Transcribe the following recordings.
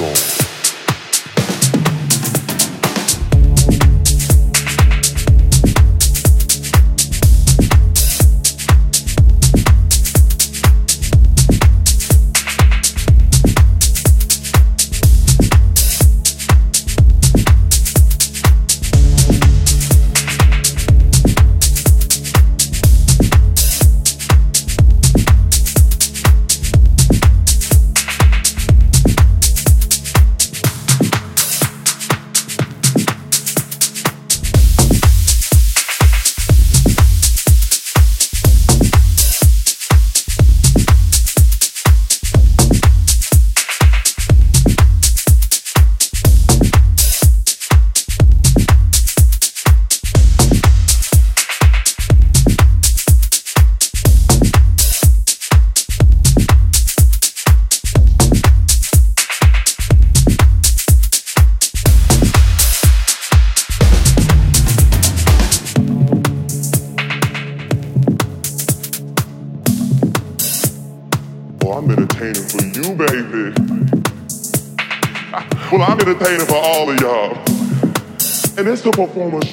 soul. It's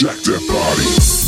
Check that body.